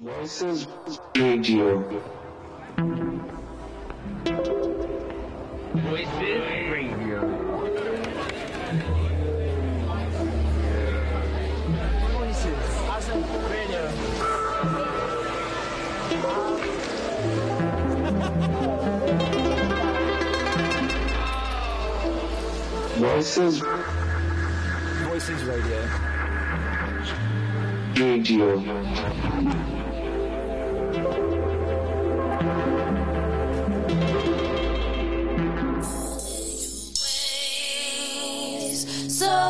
Voices Radio. Voices Radio. Voices Radio. Voices Voices Radio. Radio.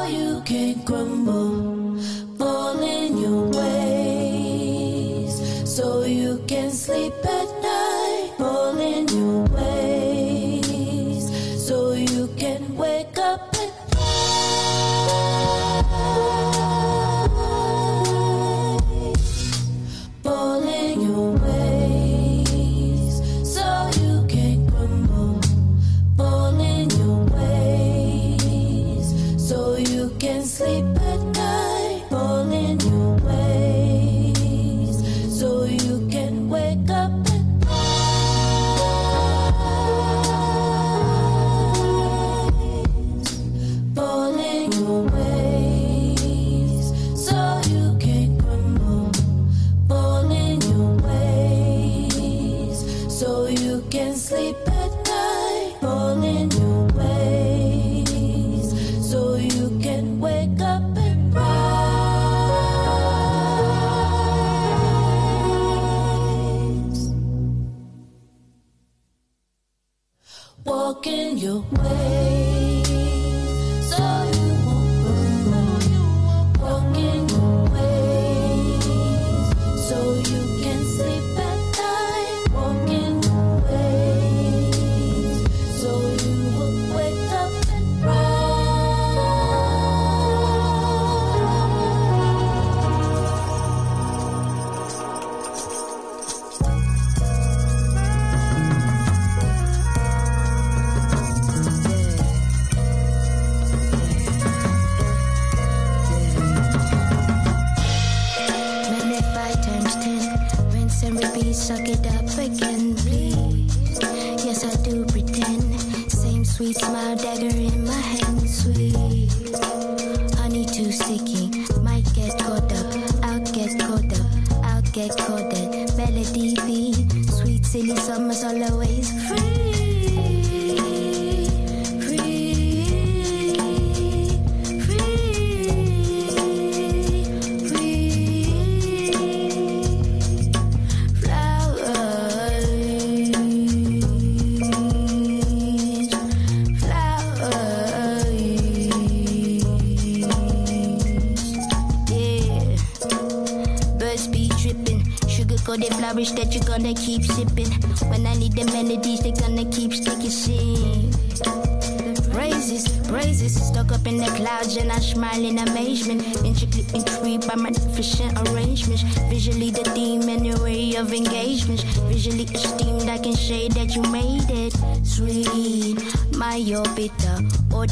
You can crumble, fall in your ways, so you can sleep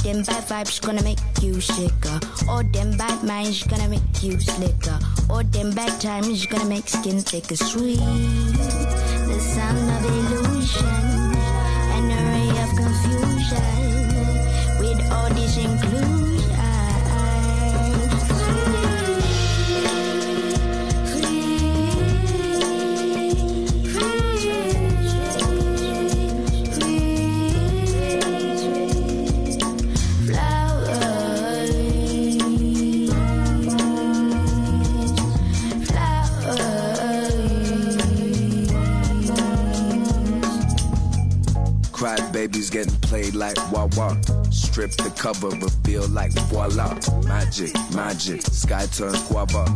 them bad vibes gonna make you sicker. All them bad minds gonna make you slicker. All them bad times gonna make skin thicker. Sweet, the sound of illusion. Strip the cover, reveal like voila. Magic, magic, sky turns guava.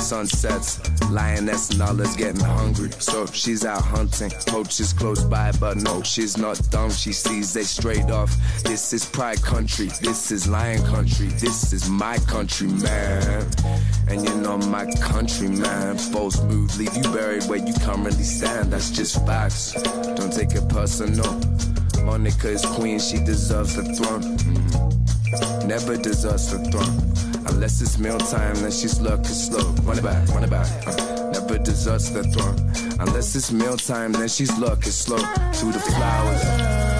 Sunsets, lioness and all getting hungry. So she's out hunting, poachers close by, but no, she's not dumb. She sees they straight off. This is pride country, this is lion country, this is my country, man. And you know my country, man. False move, leave you buried where you currently stand. That's just facts. Don't take it personal. Monica is queen, she deserves the throne. Never deserves the throne. Unless it's meal time, then she's lurking slow. Run it back, run it back. Uh, never but deserts the throne. Unless it's mealtime, then she's looking slow through the flowers.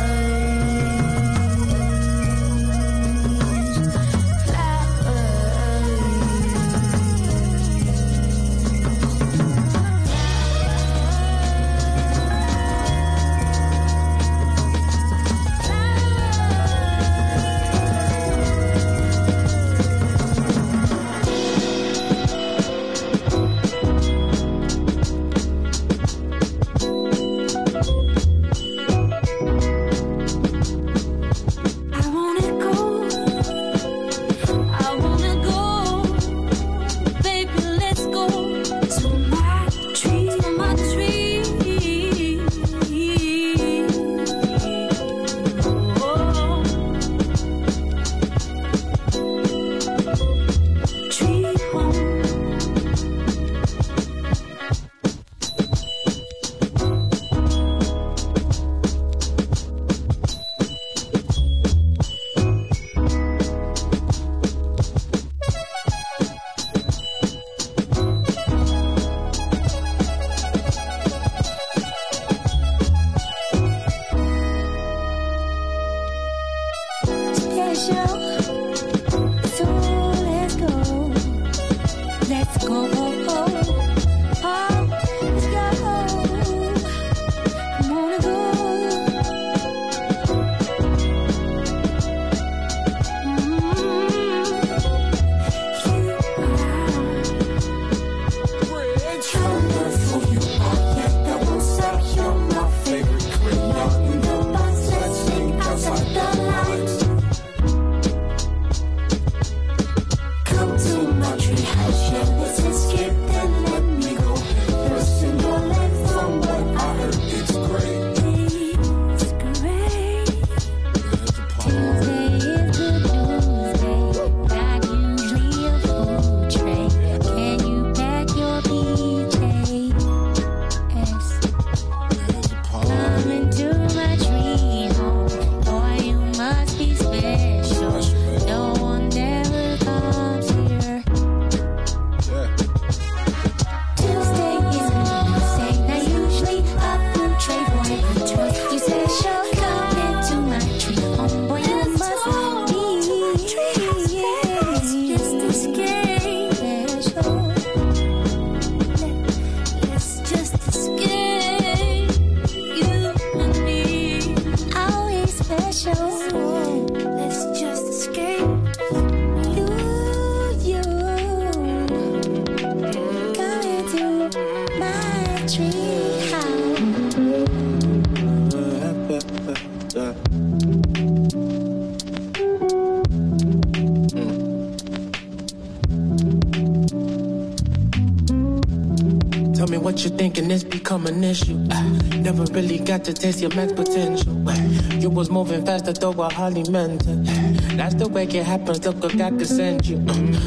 Got to taste your max potential. You was moving faster, though I hardly meant it. That's the way it happens, look, I got to send you.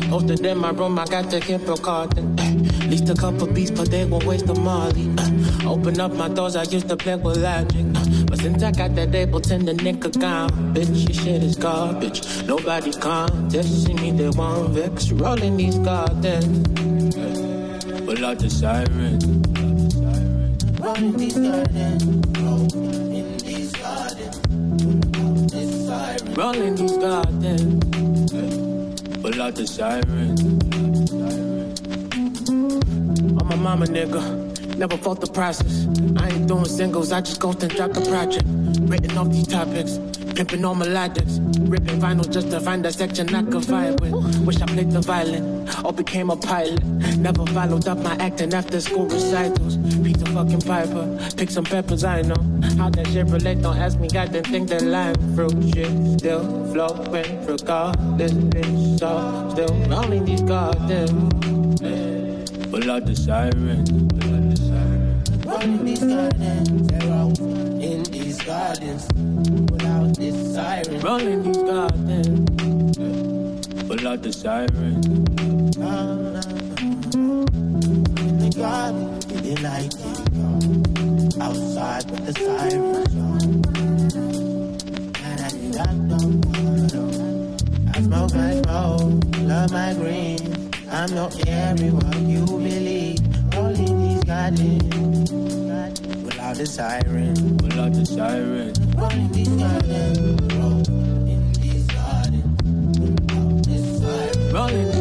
Posted in my room, I got to keep recording. At least a couple beats per day won't waste a molly. Open up my doors, I used to play with logic. But since I got that Ableton, the nigga gone. Bitch, your shit is garbage. Nobody contest. See me, they want vex. Rolling these gardens. Uh, pull out the sirens in these gardens. in these gardens. Rolling these gardens. Pull out the sirens. I'm a mama nigga. Never fought the process. I ain't doing singles, I just go and drop the project. Written off these topics. Pimping all melodics, ripping vinyl just to find a section I could vibe with. Wish I played the violin or became a pilot. Never followed up my acting after school recitals. Of fucking Piper, pick some peppers, I know. How that shit relate, don't ask me, God didn't think that lime fruit shit still flowing regardless. Bitch, so still rolling these gardens. Pull out the sirens, pull out the sirens. Rolling these gardens, in these gardens Without this siren. Rolling these gardens. Pull out the siren. In the garden, they light it outside with the sirens on. And I think I don't wanna. I smoke my smoke, love my green. I'm not everyone you believe. Rolling these gardens. Without the siren, without the siren. Rolling these gardens, rolling these gardens. Without the siren, rolling.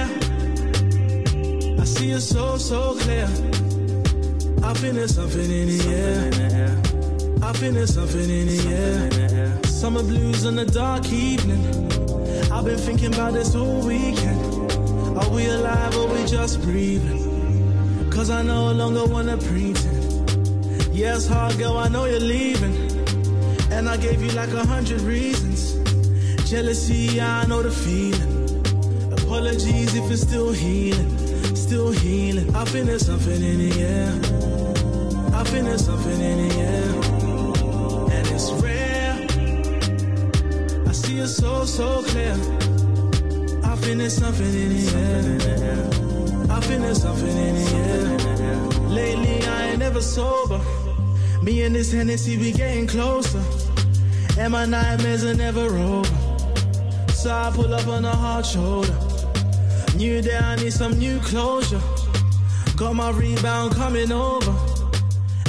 you're so, so clear. I feel there's something in the air. I feel there's something in the air. Summer blues in the dark evening. I've been thinking about this whole weekend. Are we alive or we just breathing? Cause I no longer wanna pretend. Yes, yeah, hard girl, I know you're leaving. And I gave you like a hundred reasons. Jealousy, I know the feeling. Apologies if it's still healing still healing. I feel there's something in the air. I feel there's something in the air. And it's rare. I see it so, so clear. I feel there's something in the air. I feel there's something in the air. Lately, I ain't never sober. Me and this Hennessy, we getting closer. And my nightmares are never over. So I pull up on a hard shoulder. New day, I need some new closure. Got my rebound coming over.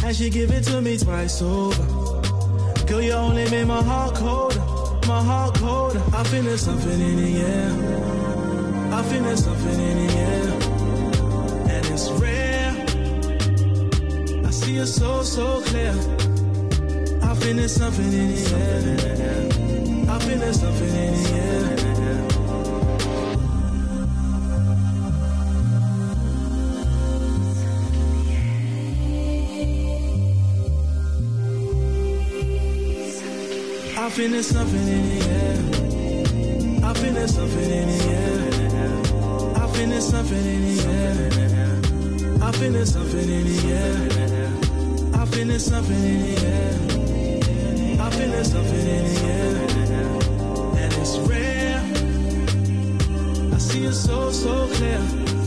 And she give it to me twice over. Girl, you only made my heart colder. My heart colder. I feel there's something in the air. I feel there's something in the air. And it's rare. I see it so, so clear. I feel there's something in the air. I feel there's something. I feel there's something in the air. I feel there's something in the air. I feel there's something in the air. I feel there's something in the air. I feel there's something in the air. I feel there's something in the air. And it's rare. I see it so, so clear.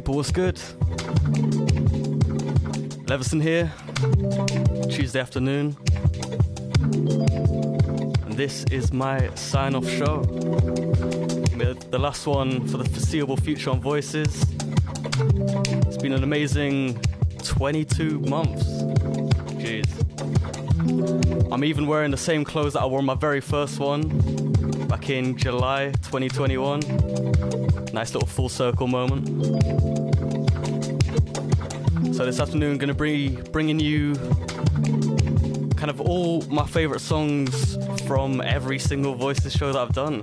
People, what's good? Leveson here, Tuesday afternoon. And this is my sign off show. The last one for the foreseeable future on Voices. It's been an amazing 22 months. Jeez. I'm even wearing the same clothes that I wore my very first one back in July 2021. Nice little full circle moment. So this afternoon, I'm going to be bringing you kind of all my favorite songs from every single Voices show that I've done.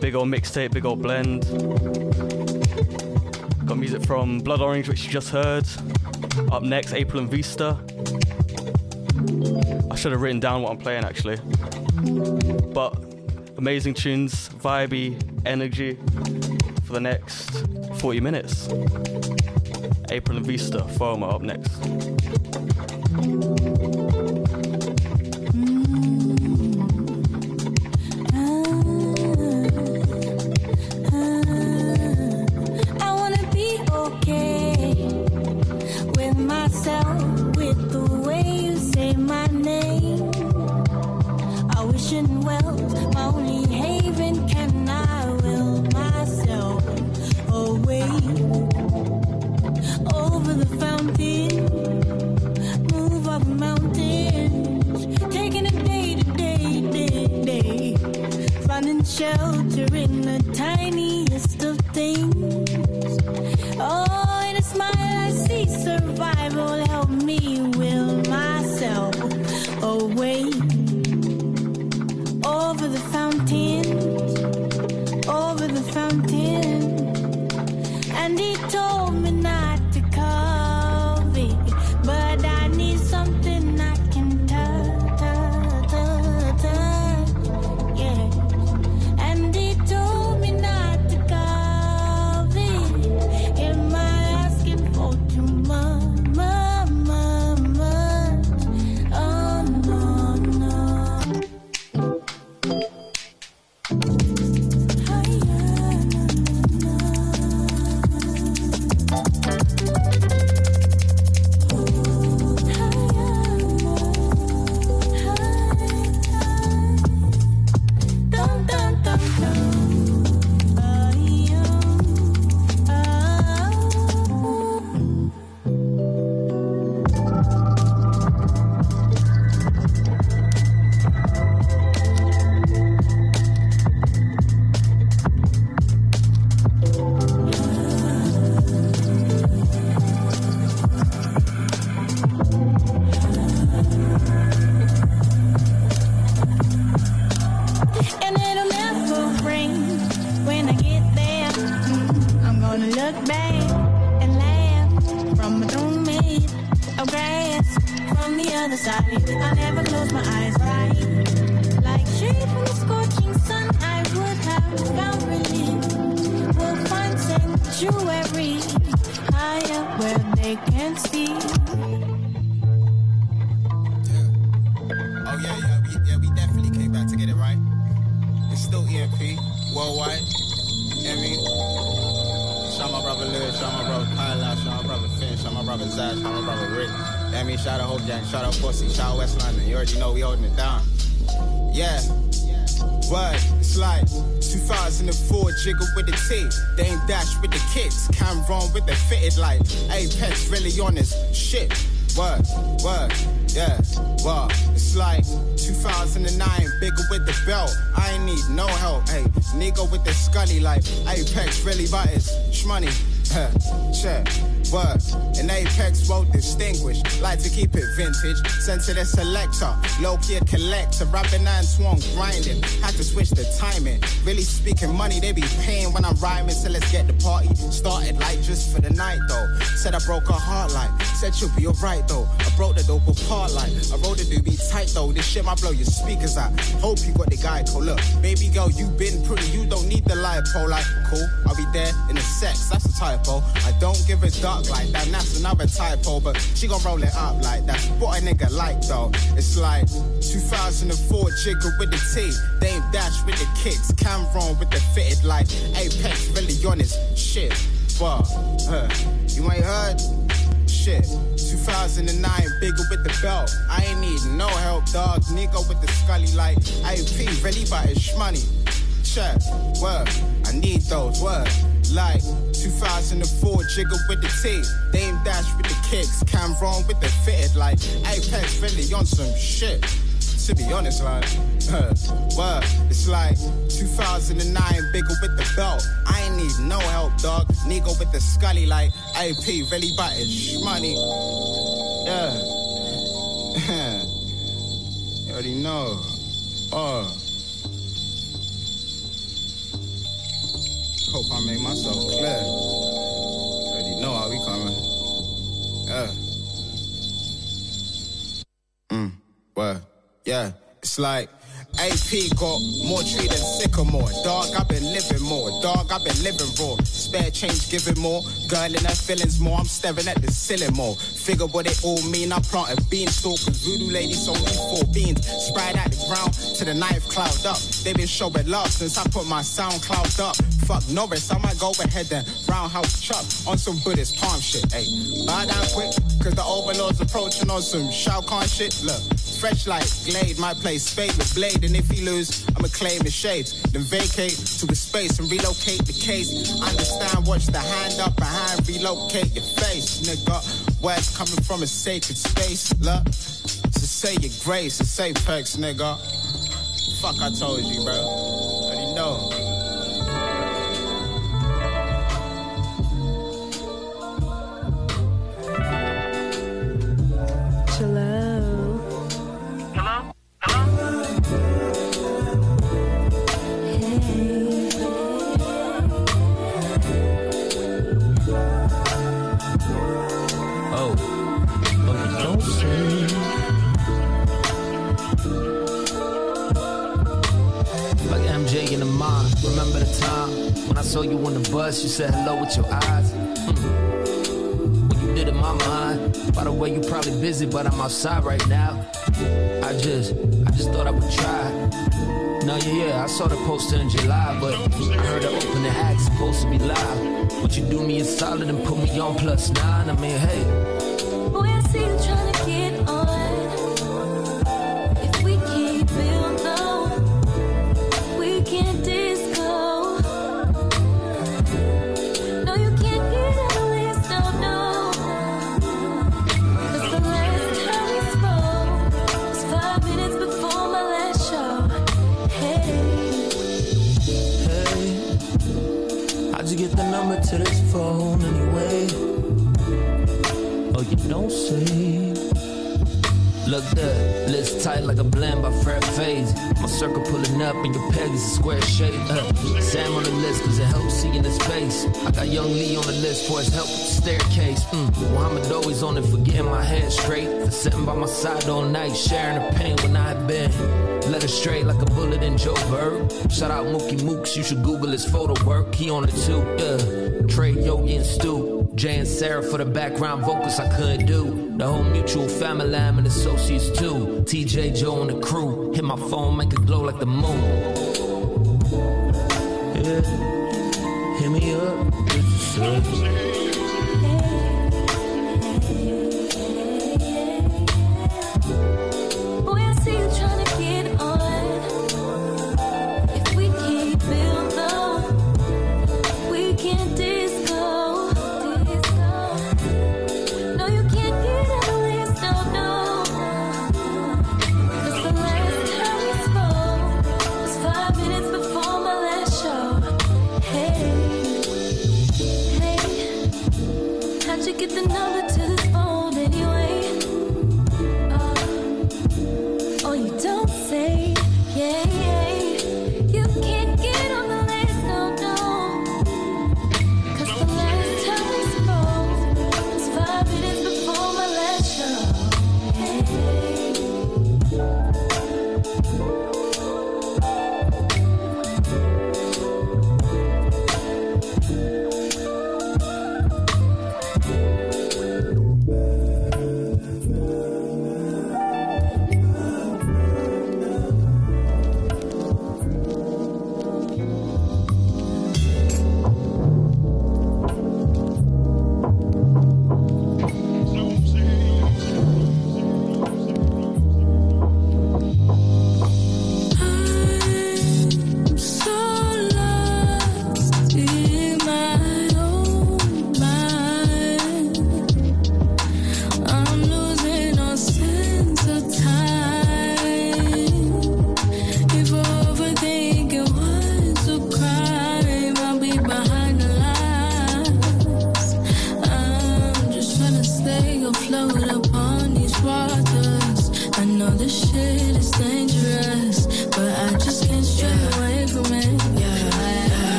Big old mixtape, big old blend. Got music from Blood Orange, which you just heard. Up next, April and Vista. I should have written down what I'm playing actually. But amazing tunes, vibey, energy for the next 40 minutes. April and Vista, FOMO up next. Okay. myself 2009, bigger with the belt. I ain't need no help. Hey, nigga with the scully like Apex really butters. Shmoney, huh, check. Word, an apex won't distinguish. Like to keep it vintage. Sent to the selector, low key a collector. Rapping and swan grinding. Had to switch the timing. Really speaking money, they be paying when I'm rhyming. So let's get the party started. Like just for the night though. Said I broke her heart like. Said she'll be alright though. I broke the dope apart like. I wrote to be tight though. This shit might blow your speakers out. Hope you got the guy cool. Look, baby girl, you been pretty. You don't need the lipo like cool. I'll be there in the sex. That's a I don't give a dark like that. That's another typo. But she gon' roll it up like that. What a nigga like though. It's like 2004 jiggle with the T. Dame Dash with the kicks. Cam'ron with the fitted like Apex. Really on honest. Shit. But, uh, you ain't heard? Shit. 2009, bigger with the belt. I ain't need no help, dog. Nigga with the scully like AP, really by his money. Check, word. I need those, word. Like 2004, jiggle with the T. Dame Dash with the kicks. Cam'ron with the fitted like Apex, really on some shit. To be honest, like, uh, word. It's like 2009, bigger with the belt. I ain't need no help, dog. Nigga with the scully like AP, really his money. Yeah. you already know. Oh. Hope I make myself clear. Already know how we coming. Yeah. Mm. Well, yeah. It's like AP got more tree than sycamore. Dog, I've been living more. Dog, I've been living raw. Spare change, giving more. Girl in her feelings more. I'm staring at the ceiling more. Figure what it all mean. I plant a beanstalk. Cause voodoo ladies sold me four beans. Spread out the ground to the knife cloud up. They been showing love since I put my SoundCloud up. Chuck Norris, I might go ahead and roundhouse chop on some Buddhist palm shit. Hey, buy down quick, cause the overlords approaching on some Shao Kahn shit. Look, fresh like Glade, my place, spade with blade. And if he lose, I'ma claim his shades. Then vacate to the space and relocate the case. Understand, watch the hand up behind, relocate your face, nigga. Words coming from a sacred space, look. So say your grace and say perks, nigga. Fuck, I told you, bro. I already know. Bus? You said hello with your eyes. When you did in my mind. By the way, you probably busy, but I'm outside right now. I just, I just thought I would try. No, yeah, yeah, I saw the poster in July, but I heard the opening act supposed to be live. Would you do me a solid and put me on plus nine? I mean, hey. Boy, I see you trying how'd you get the number to this phone anyway? Oh, you don't say. Look there, lips tight like a blend by Fred Phase. My circle pulling up and your peg is a square shape. Uh, Sam on the list cause it helps seeing the space. I got young Lee on the list for his help with the staircase. Mm. Muhammad always on it for getting my head straight. For sitting by my side all night, sharing the pain when I had been. Let her straight like a bullet in Joe Berg. Shout out Mookie Mooks, you should Google his photo work. He on it too, yeah. Trey, Yogi, and Stu. Jay and Sarah for the background vocals I couldn't do. The whole mutual family and associates too. TJ, Joe, and the crew. Hit my phone, make it glow like the moon. Yeah. Hit me up.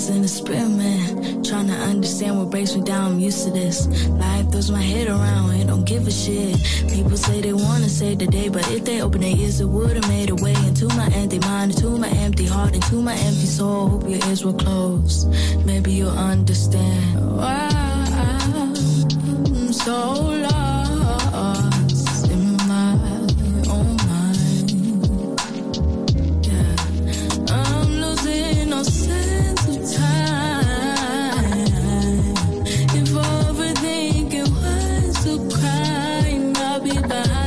Is an experiment. Trying to understand what breaks me down. I'm used to this. Life throws my head around and don't give a shit. People say they wanna save the day, but if they open their ears, it would've made a way into my empty mind, into my empty heart, into my empty soul. Hope your ears were closed. Maybe you'll understand why I'm so I'll behind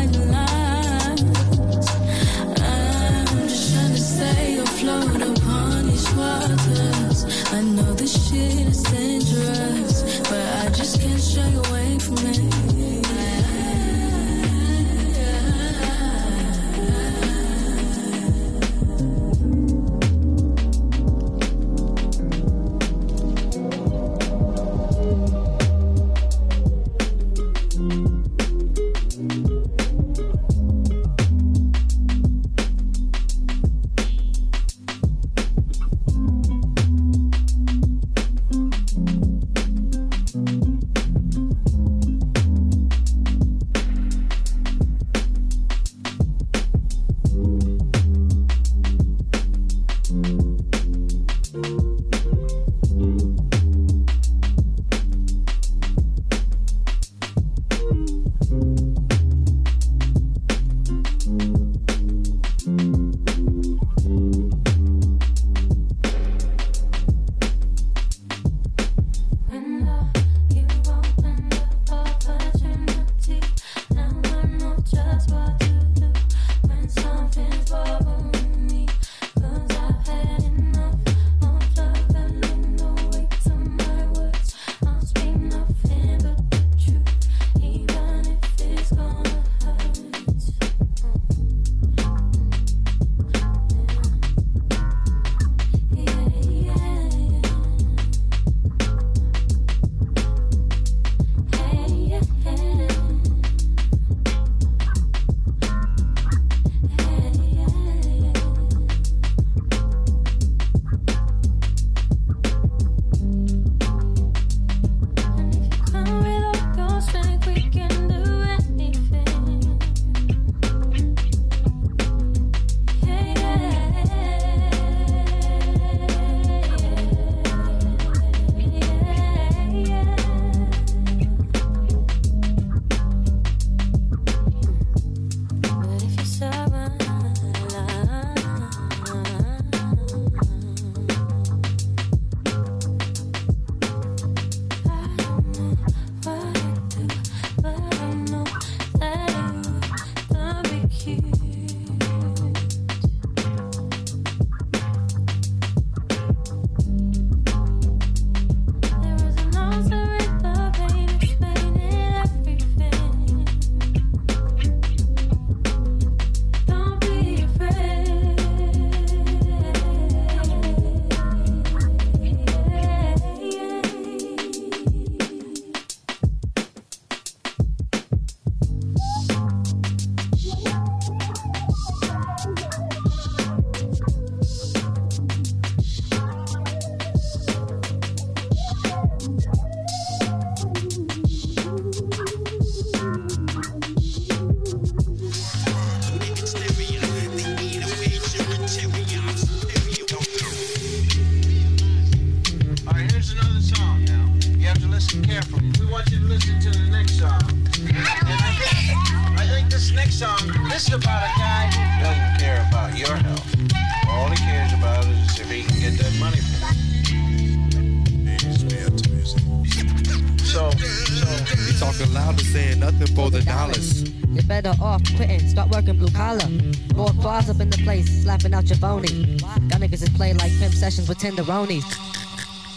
place, slapping out your phony. Got niggas that play like pimp sessions with tenderonis.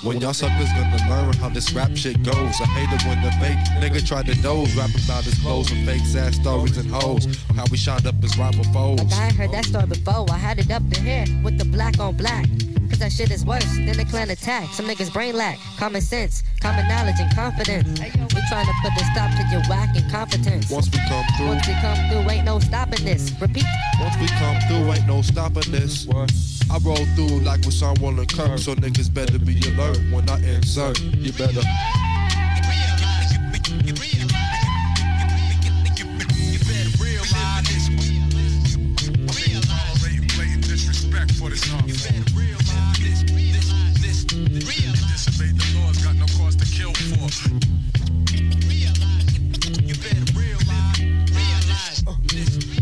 When y'all suckers gonna learn how this rap shit goes. I hate it when the fake nigga try to doze, rap about his clothes and fake sad stories and hoes. How we shot up his rival foes. Like I ain't heard that story before. I had it up to here with the black on black. Cause that shit is worse than a clan attack. Some niggas brain lack, common sense, common knowledge and confidence. We trying to put a stop to your whack incompetence. Once we come through, Once we come through, ain't no stopping this. Repeat. once we come through, ain't no stopping this. I roll through like with someone and Kirk, so niggas better be alert when I insert. You better.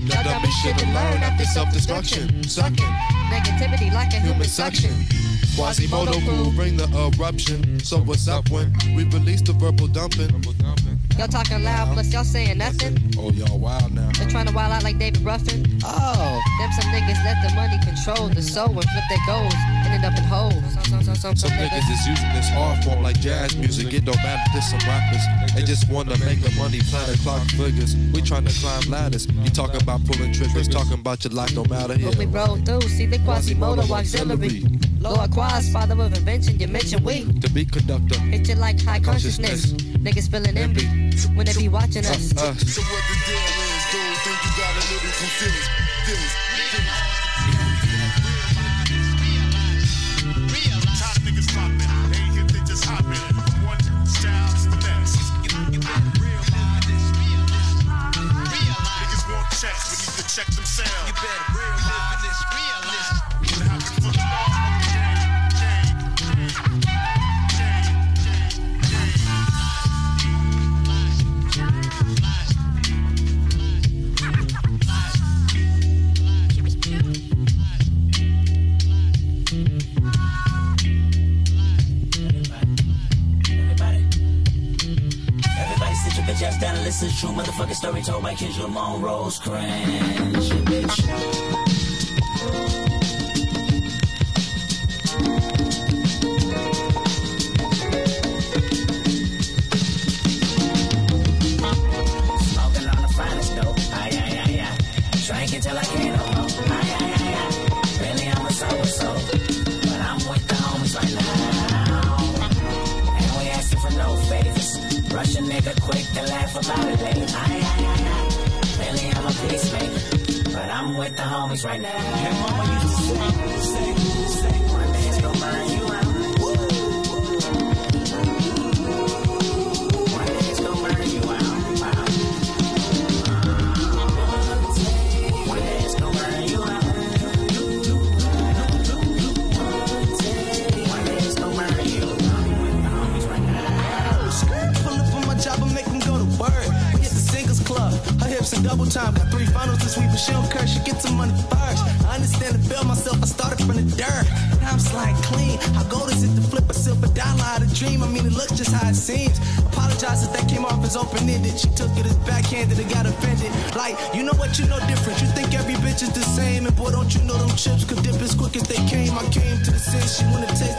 Now dumb be shit to learn after self-destruction. Sucking. Negativity like a human suction. Quasimoto crew bring the eruption. So what's up when we release the verbal dumping? Y'all talking loud, plus y'all saying nothing. Oh, y'all wild now. They're trying to wild out like David Ruffin. Oh. Them some niggas let the money control the soul and flip their goals and end up in holes. Some, some, some, Some niggas is using this art form like jazz music. It don't matter if there's some rappers. They just wanna make the money, plan the clock figures. We trying to climb ladders. You talking about pulling triggers, talking about your life no matter here. When we roll through, see the Quasimoto auxiliary. Lord Quas, father of invention, you mention we. The beat conductor. Hit you like high consciousness. Niggas feeling envy when they be watching us. Uh, uh. So what the deal is, dude, think you got a little confused. Feelings, feelings. Bitch ass down and listen. To true motherfucking story told by Lamone Rose Cringe,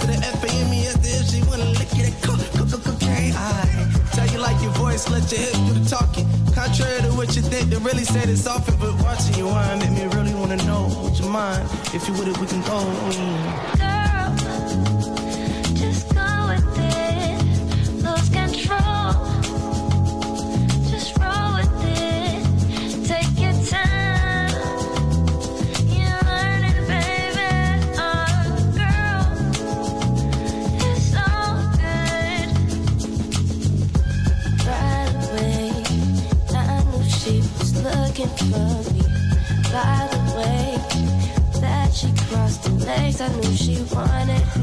She wanna taste of the F-A-M-E-S. If she wanna lick it. Cook, cook, cook, cocaine. I tell you like your voice, let your hips do the talking. Contrary to what you think, they really say this often. But watching you whine make me really wanna know what's your mind. If you with it, we can go. Just By the way that she crossed I knew she wanted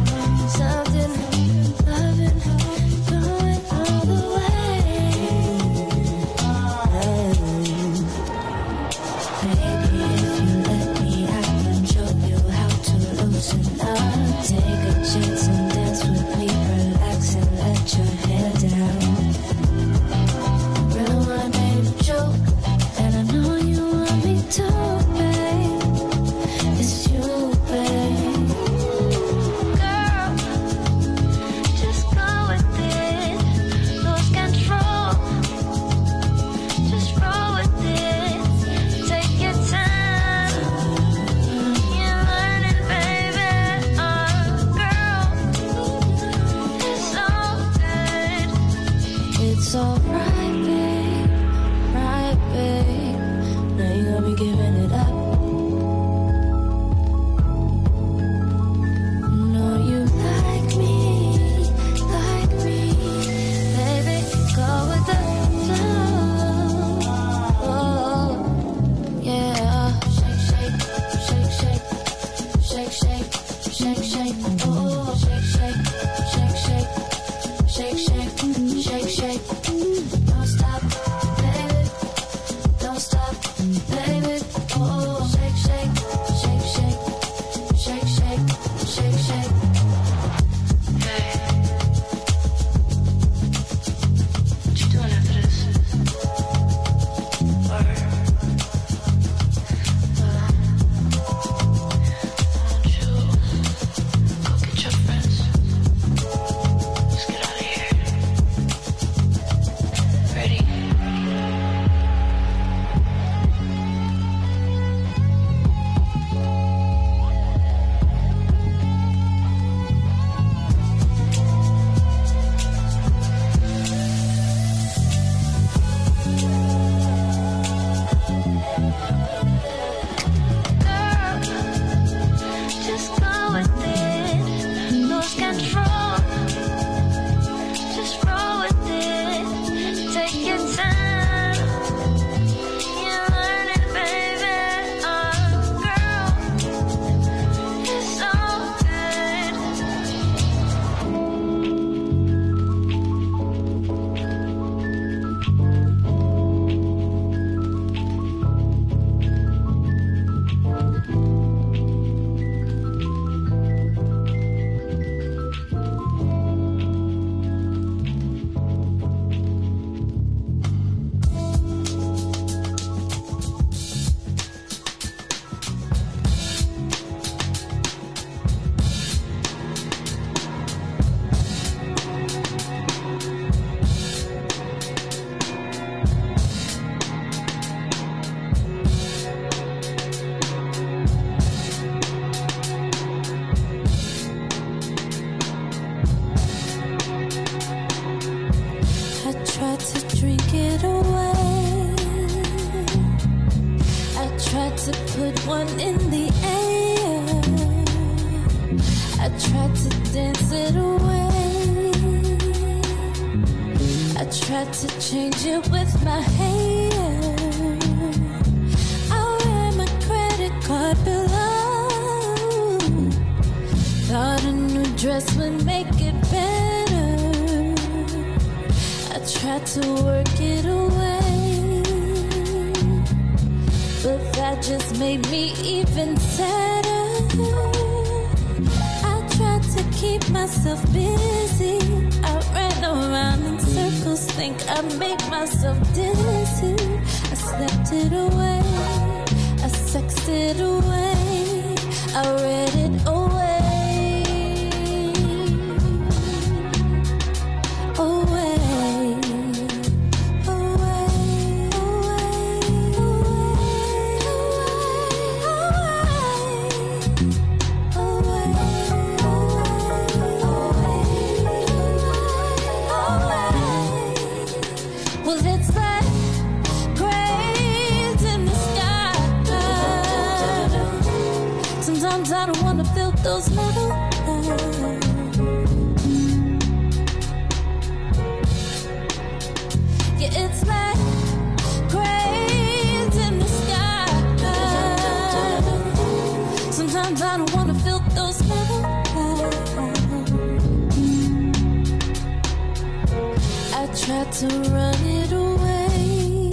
i tried to run it away.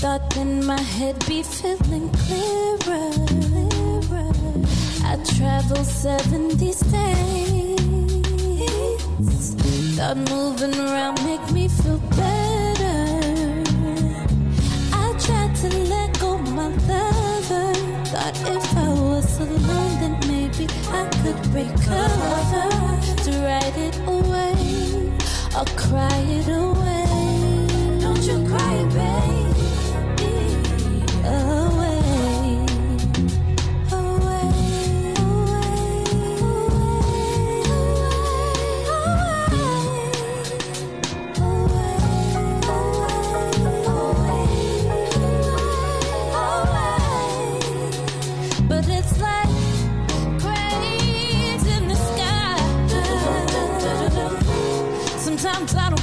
Thought then my head be feeling clearer. I traveled seven states. Thought moving around make me feel better. I tried to let go my lover. Thought if could recover to write it away or cry it away. Don't you cry it, babe.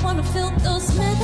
wanna fill those medicines.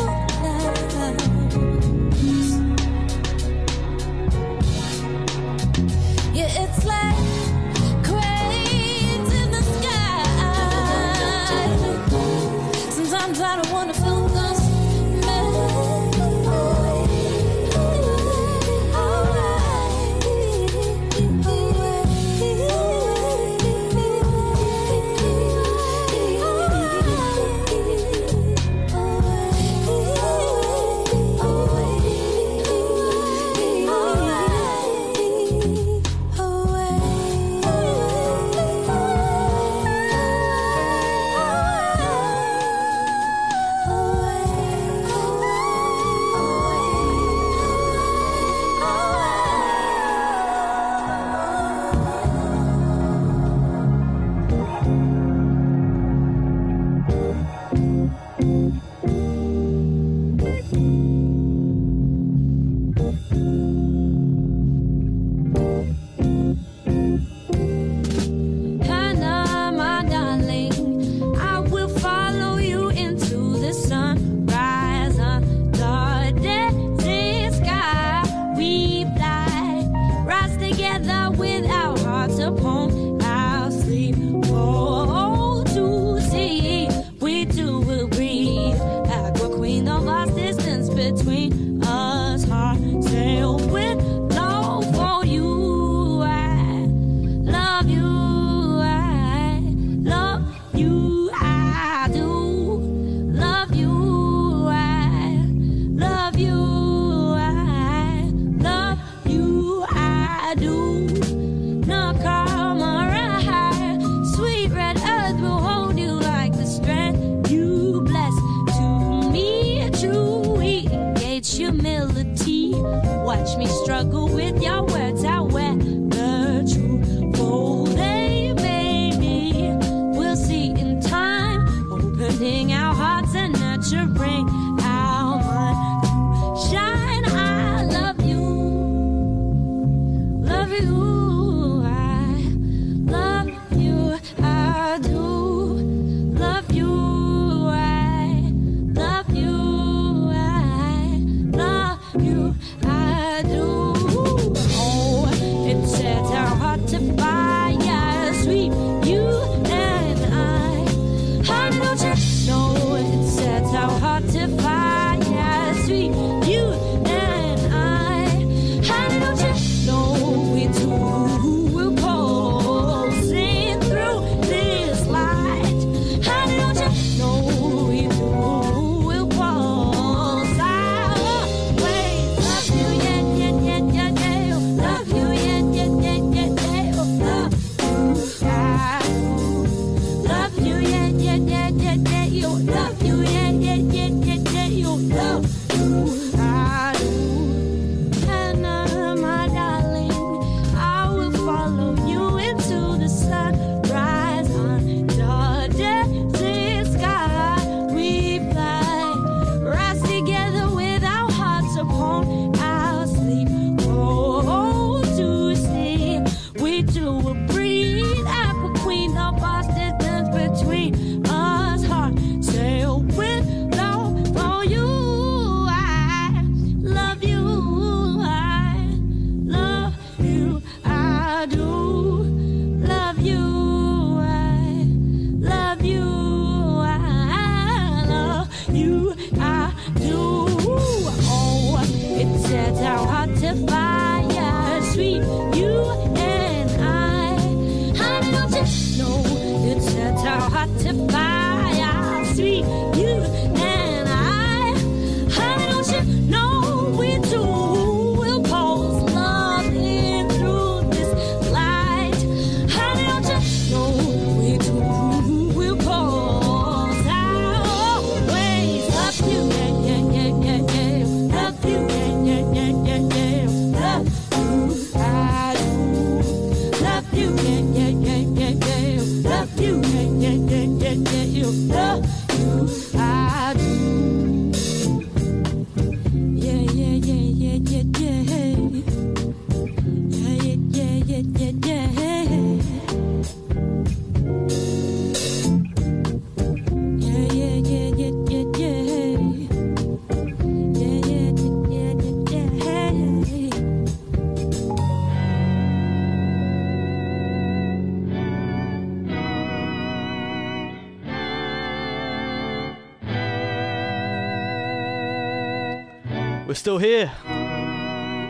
Still here.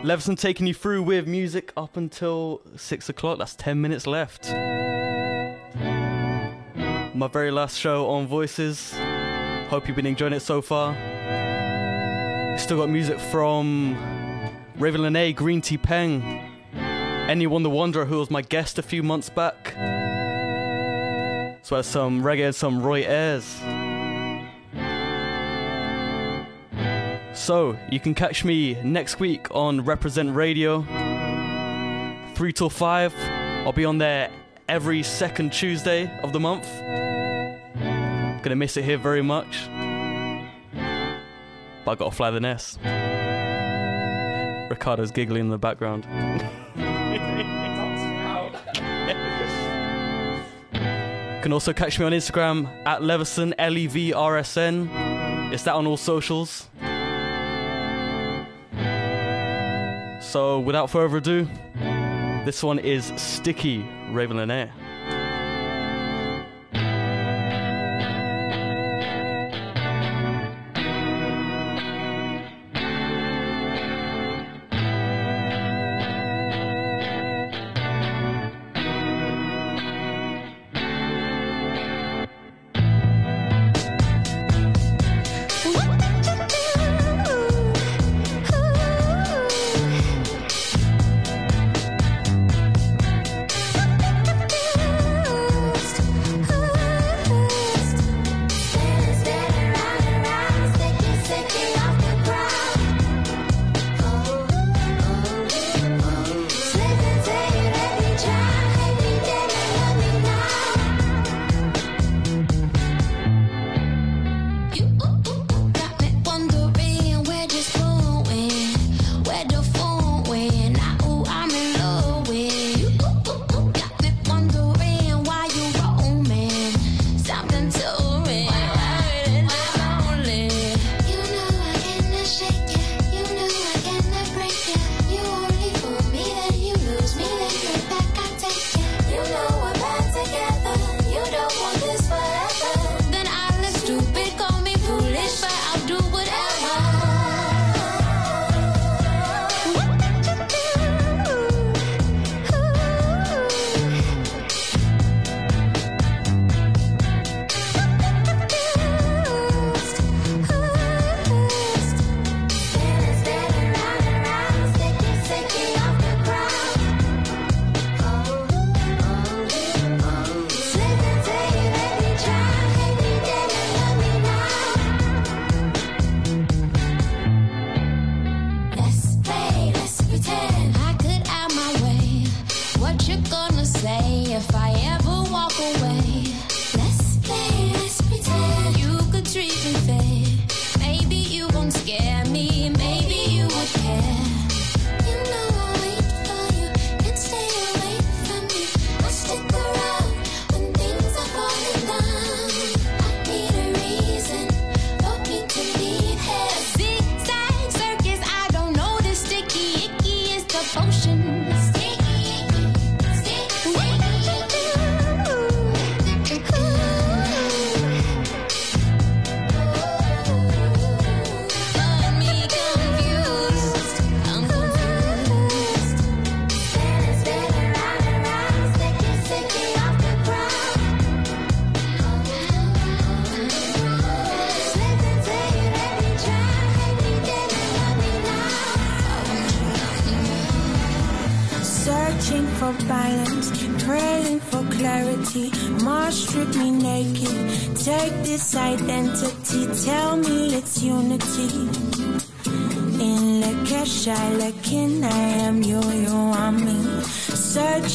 Leveson taking you through with music up until 6 o'clock. That's 10 minutes left. My very last show on Voices. Hope you've been enjoying it so far. Still got music from Ravyn Lenae, Green Tea Peng, Anyone the Wanderer, who was my guest a few months back. So as some reggae and some Roy Ayers. So, you can catch me next week on Represent Radio, 3 till 5. I'll be on there every second Tuesday of the month. Gonna miss it here very much. But I gotta fly the nest. Ricardo's giggling in the background. You can also catch me on Instagram at Leveson, L E V R S N. It's that on all socials. So, without further ado, this one is Sticky Ravyn Lenae.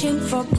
searching for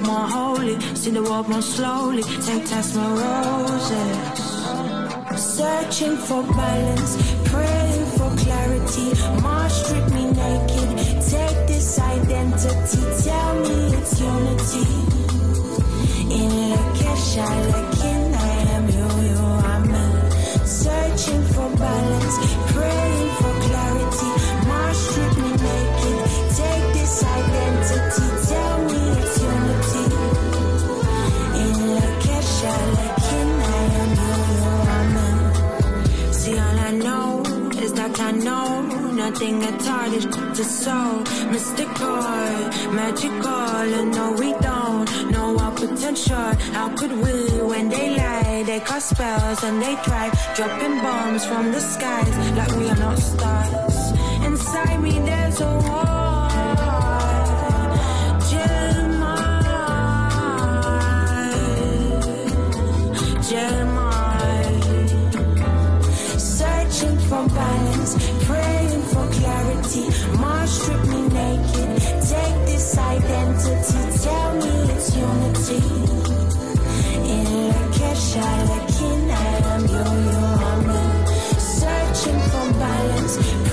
more holy. See the world more slowly. Take test my roses. Searching for balance, praying for clarity. My something retarded. the soul, mystical, magical. And no, we don't know our potential. How could we when they lie? They cast spells and they try dropping bombs from the skies like we are not stars. Inside me, there's a war. Jeremiah, Jeremiah, searching for balance naked. Strip me naked. Take this identity, tell me it's unity. In I'm. Searching for balance.